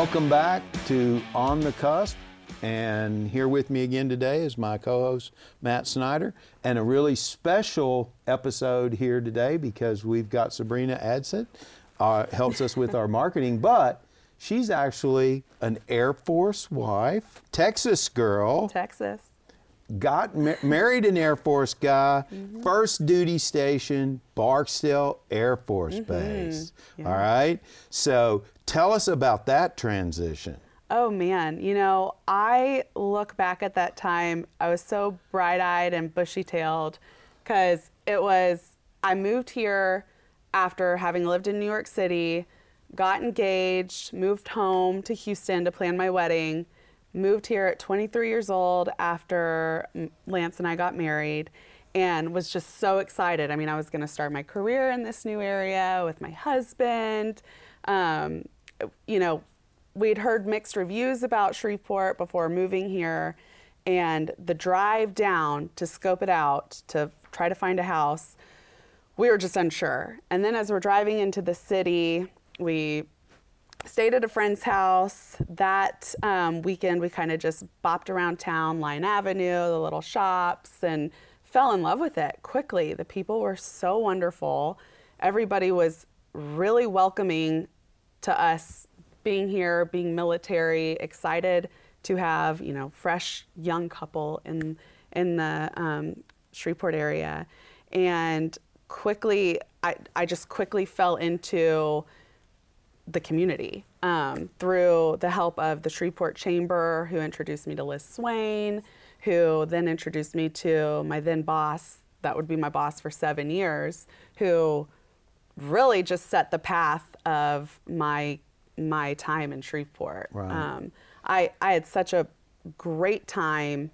Welcome back to On the Cusp. And here with me again today is my co host, Matt Snyder, and a really special episode here today because we've got Sabrina Adsit, uh, helps us with our marketing, but she's actually an Air Force wife, Texas girl, Texas. Got ma- married an Air Force guy, mm-hmm. first duty station, Barksdale Air Force mm-hmm. Base. All right. So tell us about that transition. Oh man, you know, I look back at that time, I was so bright eyed and bushy tailed because it was, I moved here after having lived in New York City, got engaged, moved home to Houston to plan my wedding, moved here at 23 years old after Lance and I got married. And was just so excited. I mean, I was going to start my career in this new area with my husband. Um, you know, we'd heard mixed reviews about Shreveport before moving here, and the drive down to scope it out to try to find a house, we were just unsure. And then as we're driving into the city, we stayed at a friend's house. That um, weekend, we kind of just bopped around town, Line Avenue, the little shops, and fell in love with it quickly. The people were so wonderful. Everybody was really welcoming to us being here, being military, excited to have you know fresh young couple in in the um, Shreveport area, and quickly I, I just quickly fell into the community um, through the help of the Shreveport Chamber, who introduced me to Liz Swain, who then introduced me to my then boss, that would be my boss for seven years, who really just set the path of my my time in Shreveport. Right. Um, I I had such a great time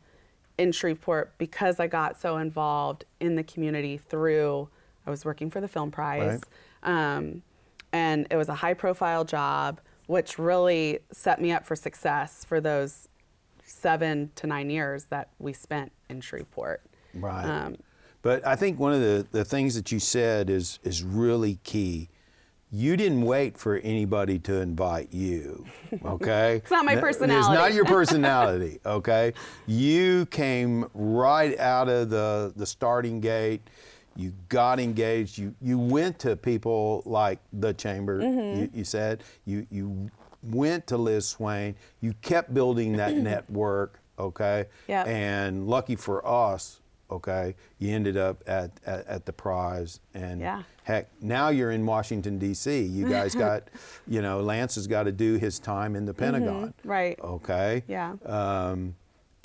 in Shreveport because I got so involved in the community through I was working for the Film Prize. Um, and it was a high profile job, which really set me up for success for those seven to nine years that we spent in Shreveport. Right. Um, but I think one of the, the things that you said is, is really key. You didn't wait for anybody to invite you, okay? It's not my N- It's personality. not your personality, okay? You came right out of the, the starting gate. You got engaged. You, you went to people like the chamber, Mm-hmm. you, you said. You, you went to Liz Swain. You kept building that network, okay? Yep. And lucky for us, okay, you ended up at, at, at the prize. And Yeah. heck, now you're in Washington, D.C. You guys got, you know, Lance has got to do his time in the Pentagon. right. Okay. Yeah. Um,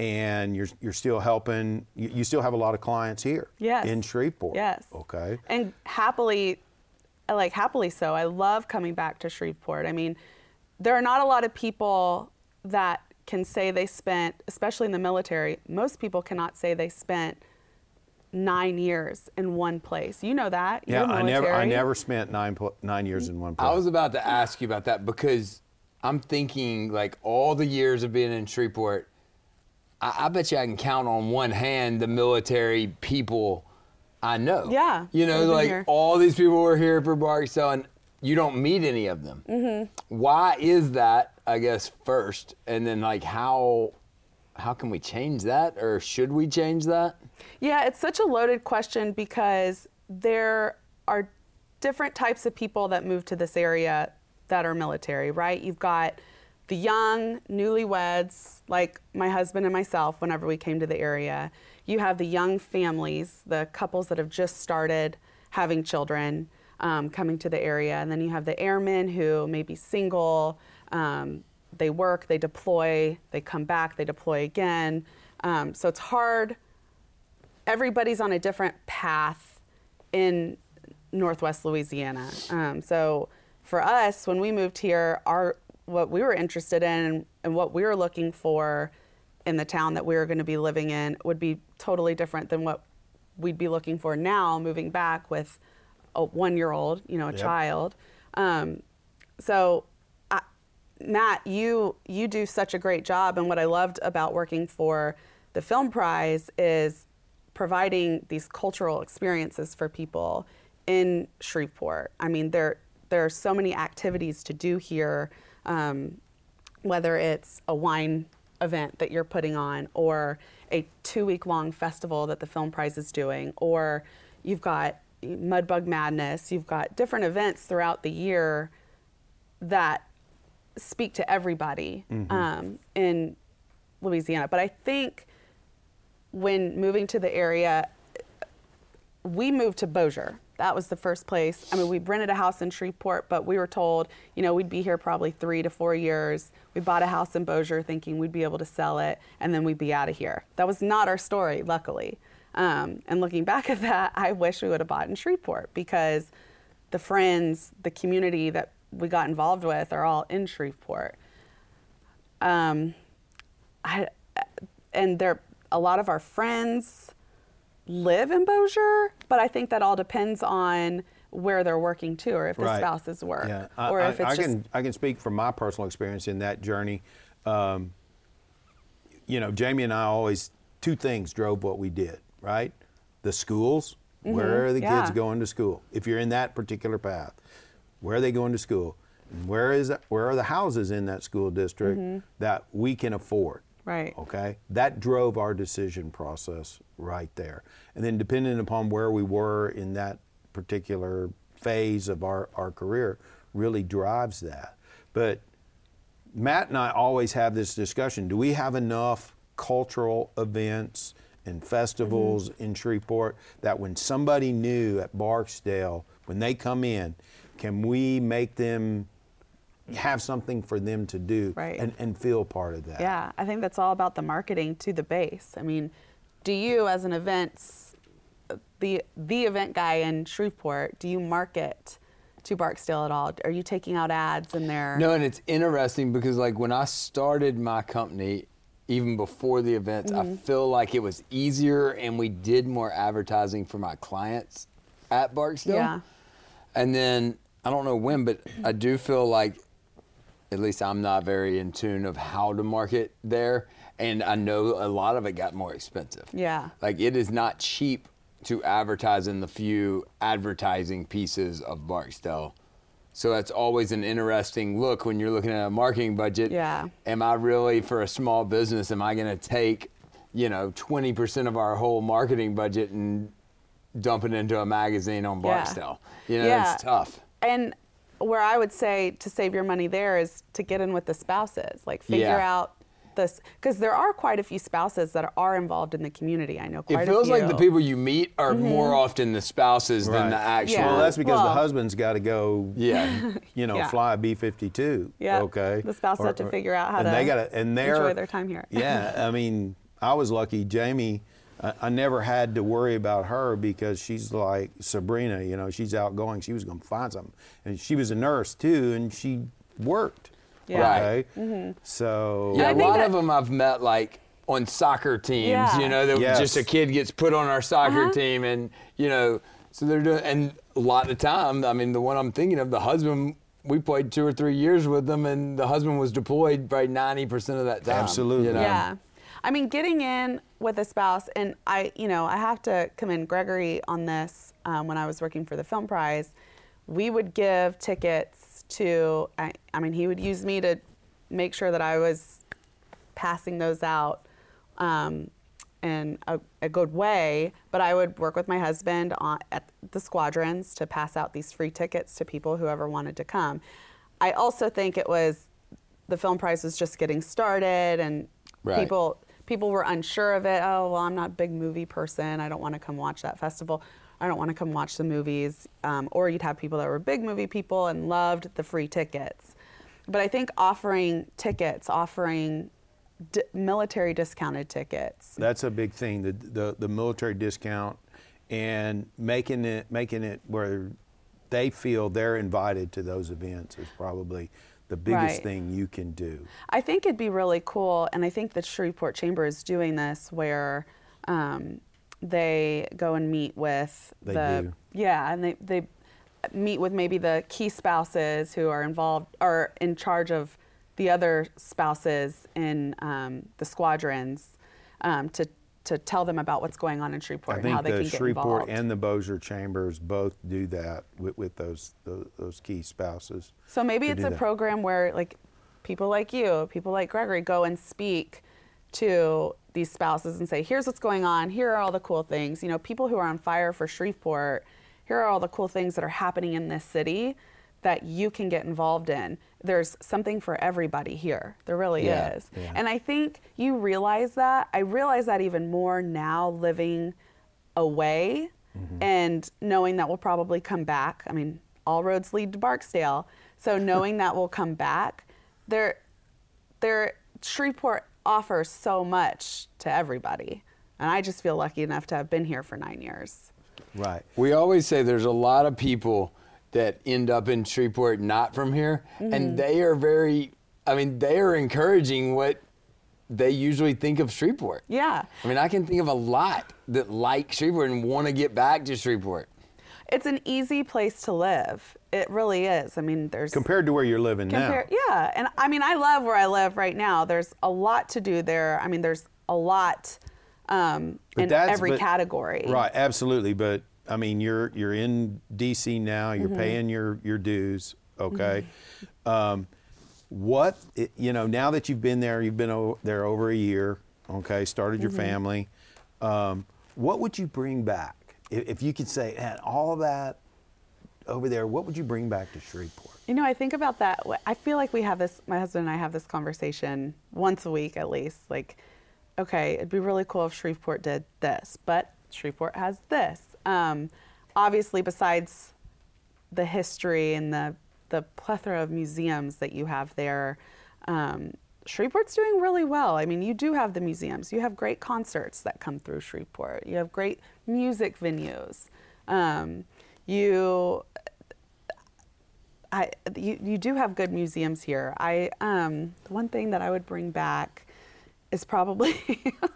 and you're, you're still helping, you, you still have a lot of clients here Yes. in Shreveport. Yes. Okay. And happily, like happily so. I love coming back to Shreveport. I mean, there are not a lot of people that can say they spent, especially in the military, most people cannot say they spent nine years in one place. You know that. Yeah, You're I never, I never spent nine, nine years in one place. I was about to ask you about that because I'm thinking like all the years of being in Shreveport, I, I bet you I can count on one hand the military people I know. Yeah, You know, like here. all these people were here for Barksdale and you don't meet any of them. Mm-hmm. Why is that, I guess, first? And then like how how can we change that or should we change that? Yeah, it's such a loaded question because there are different types of people that move to this area that are military, right? You've got the young newlyweds, like my husband and myself, whenever we came to the area. You have the young families, the couples that have just started having children um, coming to the area. And then you have the airmen who may be single. Um, they work, they deploy, they come back, they deploy again. Um, so it's hard everybody's on a different path in Northwest Louisiana. Um, so for us, when we moved here, our what we were interested in and what we were looking for in the town that we were going to be living in would be totally different than what we'd be looking for now, moving back with a one-year-old, you know, a Yep. child. Um, so I, Matt, you you do such a great job, and what I loved about working for the Film Prize is providing these cultural experiences for people in Shreveport. I mean, there there are so many activities to do here. Um, whether it's a wine event that you're putting on or a two week long festival that the film prize is doing or you've got mudbug madness you've got different events throughout the year that speak to everybody um, in louisiana. But i think when moving to the area we moved to Bossier. That was the first place. I mean, we rented a house in Shreveport, but we were told, you know, we'd be here probably three to four years. We bought a house in Bossier thinking we'd be able to sell it, and then we'd be out of here. That was not our story, luckily. Um, and looking back at that, I wish we would have bought in Shreveport because the friends, the community that we got involved with are all in Shreveport. Um, I, and there, a lot of our friends live in Bossier, but I think that all depends on where they're working too, or if the Right. spouses work, Yeah, I, or I- if it's I just can I can speak from my personal experience in that journey. Um, you know, Jamie and I always two things drove what we did. Right, the schools. Where are the Mm-hmm. yeah. kids going to school? If you're in that particular path, where are they going to school? And where is where are the houses in that school district that we can afford? Mm-hmm. Right. Okay. That drove our decision process right there. And then depending upon where we were in that particular phase of our, our career really drives that. But Matt and I always have this discussion. Do we have enough cultural events and festivals in Shreveport that when somebody new at Barksdale, when they come in, can we make them have something for them to do Right. and, and feel part of that? Yeah, I think that's all about the marketing to the base. I mean, do you as an events the the event guy in Shreveport, do you market to Barksdale at all? Are you taking out ads in there? No, and it's interesting because like when I started my company, even before the events, Mm-hmm. I feel like it was easier and we did more advertising for my clients at Barksdale. Yeah. And then I don't know when, but I do feel like at least I'm not very in tune of how to market there. And I know a lot of it got more expensive. Yeah. Like it is not cheap to advertise in the few advertising pieces of Barksdale. So that's always an interesting look when you're looking at a marketing budget. Yeah. Am I really for a small business? Am I going to take, you know, 20% of our whole marketing budget and dump it into a magazine on Yeah. Barksdale? You know, Yeah. it's tough. And where I would say to save your money there is to get in with the spouses. Like figure Yeah. out this because there are quite a few spouses that are involved in the community. I know It feels a few. like the people you meet are mm-hmm. more often the spouses than the actual. Yeah. Well, that's because the husband's got to go. Yeah. You know, Yeah. fly a B fifty two. Yeah. Okay. The spouse have to figure out how and to they gotta, and they're, enjoy their time here. yeah, I mean, I was lucky. Jamie, I, I never had to worry about her because she's like Sabrina. You know, she's outgoing. She was going to find something, and she was a nurse too, and she worked. Yeah. Okay. Mm-hmm. So Yeah, I a think lot that- of them I've met like on soccer teams. Yeah. You know, that Yes. just a kid gets put on our soccer Uh-huh. team, and you know, so they're doing. And a lot of time, I mean, the one I'm thinking of, the husband. We played two or three years with them, and the husband was deployed by ninety percent of that time. Absolutely. You know? Yeah. I mean, getting in with a spouse, and I, you know, I have to commend Gregory on this. Um, when I was working for the Film Prize, we would give tickets to. I, I mean, he would use me to make sure that I was passing those out um, in a, a good way. But I would work with my husband on, at the squadrons to pass out these free tickets to people whoever wanted to come. I also think it was the film prize was just getting started and Right. people people were unsure of it. Oh well, I'm not a big movie person. I don't want to come watch that festival. I don't want to come watch the movies. Um, or you'd have people that were big movie people and loved the free tickets. But I think offering tickets, offering d- military discounted tickets. That's a big thing. The, the the military discount and making it making it where they feel they're invited to those events is probably the biggest Right. thing you can do. I think it'd be really cool, and I think the Shreveport Chamber is doing this where um, they go and meet with They the do. yeah, and they they meet with maybe the key spouses who are involved are in charge of the other spouses in um, the squadrons um, to to tell them about what's going on in Shreveport I and how they the can get Shreveport involved. and the Bossier chambers both do that with, with those, those those key spouses. So maybe it's a that. program where like people like you, people like Gregory, go and speak to these spouses and say, here's what's going on, here are all the cool things. You know, people who are on fire for Shreveport, here are all the cool things that are happening in this city that you can get involved in. There's something for everybody here. There really Yeah, is. yeah. And I think you realize that. I realize that even more now living away Mm-hmm. and knowing that we'll probably come back. I mean, all roads lead to Barksdale. So knowing that we'll come back, there there Shreveport offers so much to everybody. And I just feel lucky enough to have been here for 9 years. Right. We always say there's a lot of people that end up in Shreveport not from here, Mm-hmm. and they are very, I mean, they are encouraging what they usually think of Shreveport. Yeah. I mean, I can think of a lot that like Shreveport and want to get back to Shreveport. It's an easy place to live. It really is. I mean, there's Compared to where you're living Compare, now. yeah, and I mean, I love where I live right now. There's a lot to do there. I mean, there's a lot um, in that's- every but- category. Right, absolutely. But I mean, you're you're in DC now. Mm-hmm. You're paying your your dues. Okay. Um, what you know now that you've been there, you've been o- there over a year. Okay, started your Mm-hmm. family. Um, what would you bring back if, if you could say, "Man, all that over there"? What would you bring back to Shreveport? You know, I think about that. I feel like we have this. My husband and I have this conversation once a week at least. Like, okay, it'd be really cool if Shreveport did this, but Shreveport has this. Um, obviously, besides the history and the the plethora of museums that you have there, um, Shreveport's doing really well. I mean, you do have the museums. You have great concerts that come through Shreveport. You have great music venues. Um, you I, you, you do have good museums here. I um, the one thing that I would bring back is probably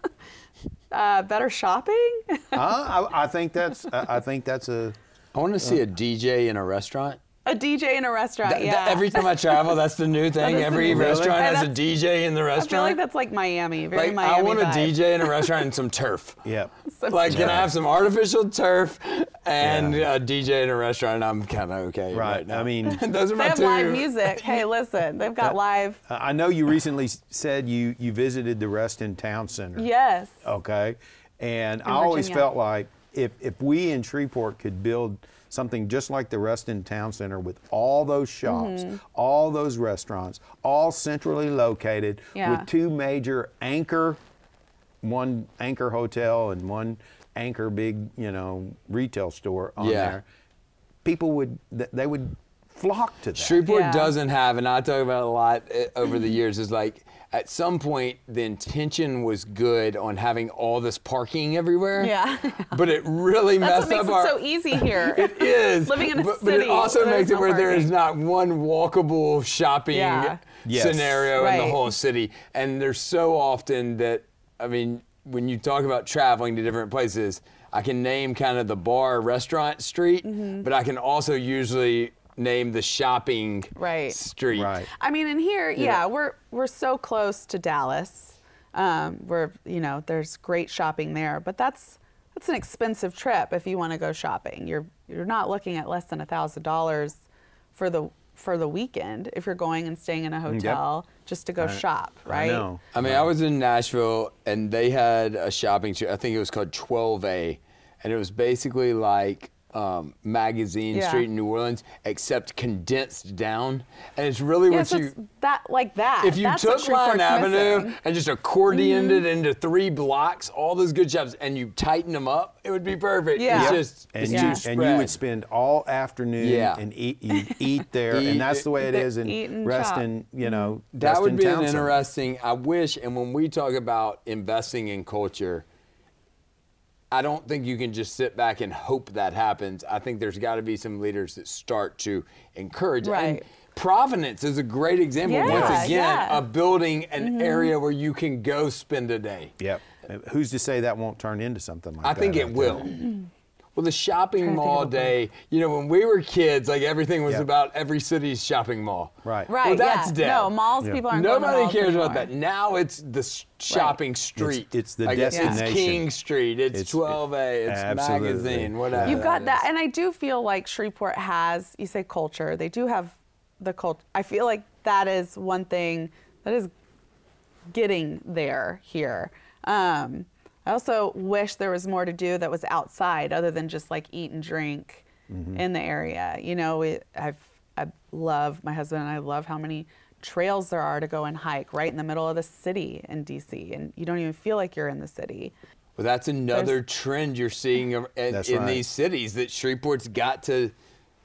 uh, better shopping. uh, I, I think that's I I think that's a I want to see a DJ in a restaurant. a DJ in a restaurant. Th- th- yeah. every time I travel, that's the new thing. Every new restaurant And has a DJ in the restaurant. I feel like that's like Miami, very Like, Miami. I want a. DJ in a restaurant and some turf. yeah. Like, can I have some artificial turf and Yeah. a DJ in a restaurant? And I'm kind of okay. Right. Right. now. I mean, those are They my have two. live music. Hey, listen, they've got live. I know you recently said you you visited the Reston Town Center. Yes. Okay. And I always felt like if, if we in Shreveport could build something just like the Reston Town Center with all those shops, Mm-hmm. all those restaurants, all centrally located Yeah. with two major anchor, one anchor hotel and one anchor big, you know, retail store on Yeah. there, people would, they would flock to that. Shreveport Yeah. doesn't have, and I talk about it a lot uh, over the years, is like at some point the intention was good on having all this parking everywhere. Yeah. But it really That's messed what makes up it our. so easy here. It is. Living in a but, city. But it also makes it no where there is not one walkable shopping Yeah. Yes. scenario in the whole city. And there's so often that, I mean, when you talk about traveling to different places, I can name kind of the bar restaurant street, Mm-hmm. but I can also usually name the shopping Right. street. Right. I mean, in here, yeah, we're we're so close to Dallas. Um, we're you know, there's great shopping there, but that's that's an expensive trip if you want to go shopping. You're you're not looking at less than a thousand dollars for the for the weekend if you're going and staying in a mm, hotel just to go shop, right? I know. I mean, I was in Nashville and they had a shopping street. I think it was called 12A, and it was basically like um, Magazine Yeah. Street in New Orleans, except condensed down. And it's really Yeah, what so you. it's that like that. If you that's took Line Avenue missing. and just accordioned it into three blocks, all those good shops, and you tighten them up, it would be perfect. Yeah. It's Yep. just and it's you too Yeah. and you would spend all afternoon Yeah. and eat you eat there Eat- and that's the way it They is in eat and Reston, you know. That would Reston be an interesting. I wish, and when we talk about investing in culture, I don't think you can just sit back and hope that happens. I think there's got to be some leaders that start to encourage. And Right. Provenance is a great example, Yeah, once again, yeah. Mm-hmm. of building an area where you can go spend a day. Yep. Who's to say that won't turn into something like I that? I think it out will. Well, the shopping Trying to think mall of a- day, you know, when we were kids, like everything was Yeah. about every city's shopping mall. Right. Right. Well, that's yeah. dead. No, malls Yeah. people aren't going to Nobody malls cares anymore. about that. Now it's the s- shopping street. it's the Like, It's. King Street. It's, It's- 12A. It's Absolutely. magazine. Whatever. You've got that, that, is. and I do feel like Shreveport has. You say culture. They do have the culture. I feel like that is one thing that is getting there here. Um, I also wish there was more to do that was outside other than just like eat and drink mm-hmm. in the area. You know, we, I've, I love, my husband and I love how many trails there are to go and hike right in the middle of the city in DC. And you don't even feel like you're in the city. Well, that's another There's- trend you're seeing in, in right. these cities that Shreveport's got to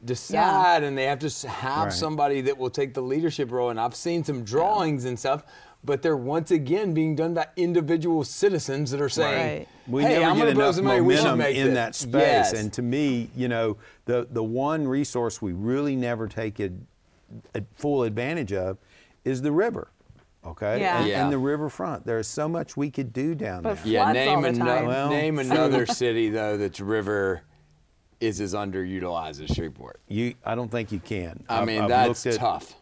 decide, and they have to have Right. somebody that will take the leadership role. And I've seen some drawings and stuff, but they're once again being done by individual citizens that are saying, Right. we "Hey, never I'm get gonna blow enough some. We should momentum make in this." that space. Yes. And to me, you know, the the one resource we really never take a, a full advantage of is the river. Okay, Yeah. and, Yeah. and the riverfront. There's so much we could do down But there. Yeah, floods all name, the. Well, name another city though that's river is as underutilized as Shreveport. You, I don't think you can. I I've- mean, I've that's at- tough.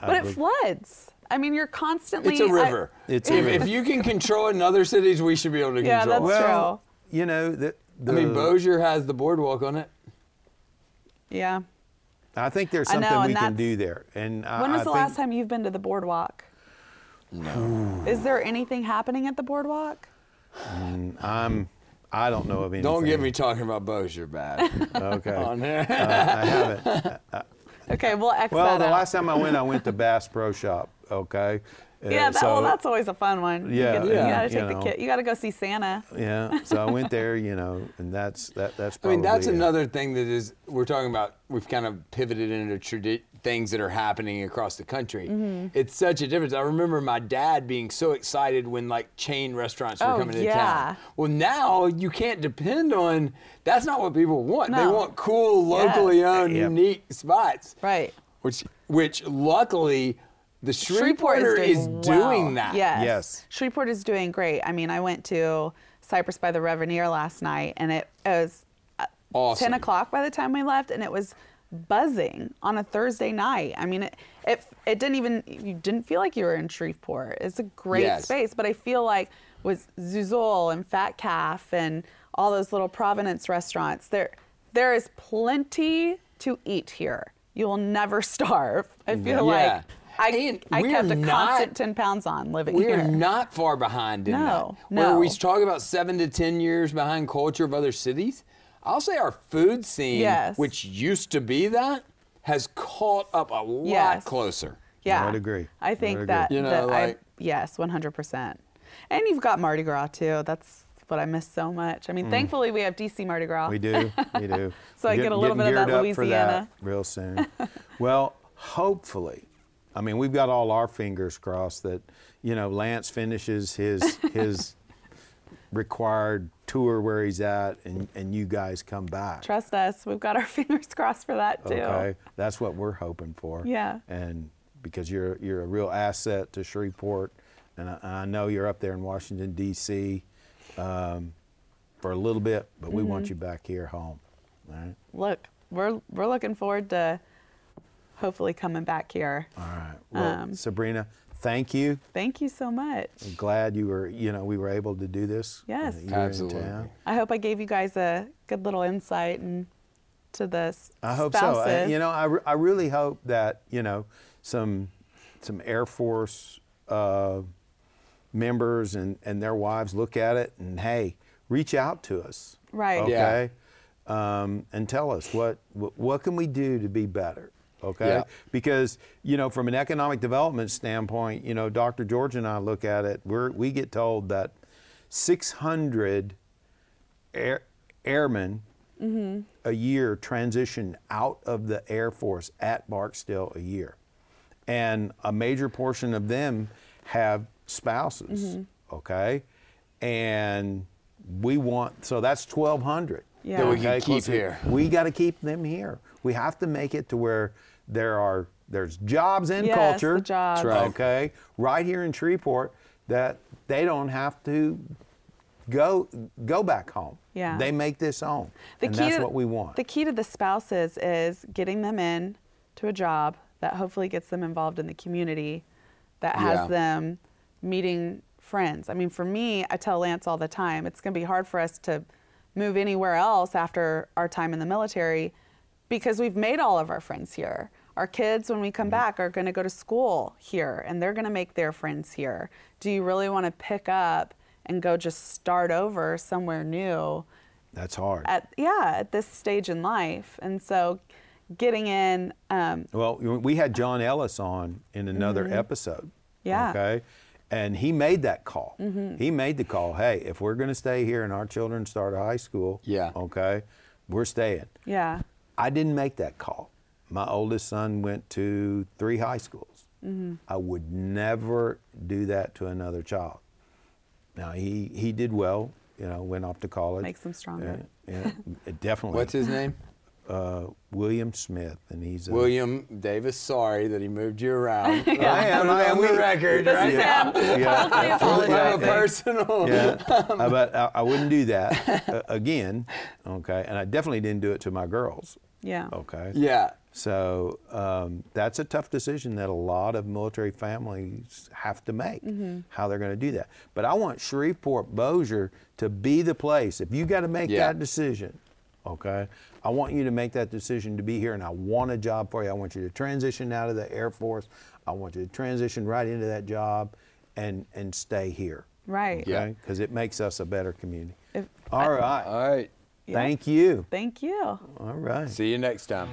But it floods. I mean, you're constantly. It's a I- river. It's a if, river. if you can control it in other cities, we should be able to Yeah, control that's it. Well, you know, the, the, I mean, Bossier has the boardwalk on it. yeah. I think there's I know, something we can do there. And I, When was I the think, last time you've been to the boardwalk? No. Is there anything happening at the boardwalk? Mm, I'm, I don't know of anything. Don't get me talking about Bossier bad Okay. on there. Uh, I haven't. Uh, uh, okay, we'll X Well, that the out. last time I went, I went to Bass Pro Shop. Okay. Yeah, that, so- well, that's always a fun one. Yeah, you, get- you gotta you take know. the kid. You gotta go see Santa. Yeah. So I went there, you know, and that's that. That's. I mean, that's it. another thing that is we're talking about. We've kind of pivoted into tradi- things that are happening across the country. Mm-hmm. It's such a difference. I remember my dad being so excited when like chain restaurants were Oh, coming to yeah. town. Well, now you can't depend on. That's not what people want. They want cool, Yes. locally owned, Yep. unique spots. Right. Which, which luckily, the Shreveport Shreveporter is is doing, doing well. that. Yes. Yes. Shreveport is doing great. I mean, I went to Cypress by the Reveneer last night, and it, it was uh, Awesome. 10 o'clock by the time we left, and it was buzzing on a Thursday night. I mean, it, it, it didn't even, you didn't feel like you were in Shreveport. It's a great Yes. space, but I feel like with Zuzul and Fat Calf and all those little Provenance restaurants, there, there is plenty to eat here. You will never starve. I feel Yeah. like I, And I we're kept a not- constant 10 pounds on living here. We're not far behind in No, that. Where we no. talk about seven to ten years behind culture of other cities, I'll say our food scene, Yes. which used to be that, has caught up a lot Yes. closer. yeah. I would agree. I I think would that, agree. You know, that I, yes, 100%. And you've got Mardi Gras too. That's what I miss so much. I mean, thankfully we have DC Mardi Gras. Mm. We do. We do. So I get a little bit of that geared up for that Louisiana. real soon. well, hopefully. I mean, we've got all our fingers crossed that you know Lance finishes his his required tour where he's at, and and you guys come back. Trust us. We've got our fingers crossed for that too. Okay, that's what we're hoping for. Yeah. And because you're you're a real asset to Shreveport, and I, and I know you're up there in Washington D.C. Um, for a little bit, but we Mm-hmm. want you back here home. All right. Look, we're we're looking forward to hopefully coming back here. All right. Well, Um, Sabrina, thank you. Thank you so much. I'm glad you were, you know, we were able to do this. Yes. Uh, you were in Absolutely. I hope I gave you guys a good little insight and to the s- I hope spouses. so. I, you know, I, re- I really hope that you know some some Air Force uh, members and and their wives look at it and hey, reach out to us. Right. Yeah. Okay. Um, and tell us what, what what can we do to be better. Okay. Yeah. Because you know, from an economic development standpoint, you know, Dr. George and I look at it. We're we get told that 600 air, airmen mm-hmm. a year transition out of the Air Force at Barksdale a year. And a major portion of them have spouses, mm-hmm. okay? And we want, so that's 1,200. Yeah. That we can okay, keep here. We got to keep them here. We have to make it to where there are, there's jobs in Yes, culture. the jobs. Right. Okay, right here in Shreveport, that they don't have to go go back home. Yeah. They make this home, and that's to, what we want. The key to the spouses is getting them in to a job that hopefully gets them involved in the community, that has Yeah. them meeting friends. I mean, for me, I tell Lance all the time, it's going to be hard for us to move anywhere else after our time in the military because we've made all of our friends here. Our kids, when we come back, are going to go to school here and they're going to make their friends here. Do you really want to pick up and go just start over somewhere new That's hard. at, yeah, at this stage in life? And so getting in, um, Well, we had John Ellis on in another episode. Mm-hmm. Yeah. Mm-hmm. Okay. And he made that call. Mm-hmm. He made the call. Hey, if we're going to stay here and our children start high school, Yeah. Okay, we're staying. yeah, I didn't make that call. My oldest son went to three high schools. Mm-hmm. I would never do that to another child. Now he he did well. You know, went off to college. Makes them stronger. Yeah, yeah, definitely. What's his name? uh, William Smith, and he's a, William Davis. Sorry that he moved you around. I am, I on am. the record. this right is now. him Yeah. publicly We have a apologizing. personal. yeah, uh, but I, I wouldn't do that uh, again. Okay, and I definitely didn't do it to my girls. Yeah. Okay. Yeah. So um, that's a tough decision that a lot of military families have to make, how they're going to do that. But I want Shreveport Bossier to be the place. If you got to make Yeah. that decision, okay, I want you to make that decision to be here, and I want a job for you. I want you to transition out of the Air Force. I want you to transition right into that job, and and stay here. Right. Yeah. Because it makes us a better community. If- All right. All right. Yeah. Thank you. Thank you. All right. See you next time.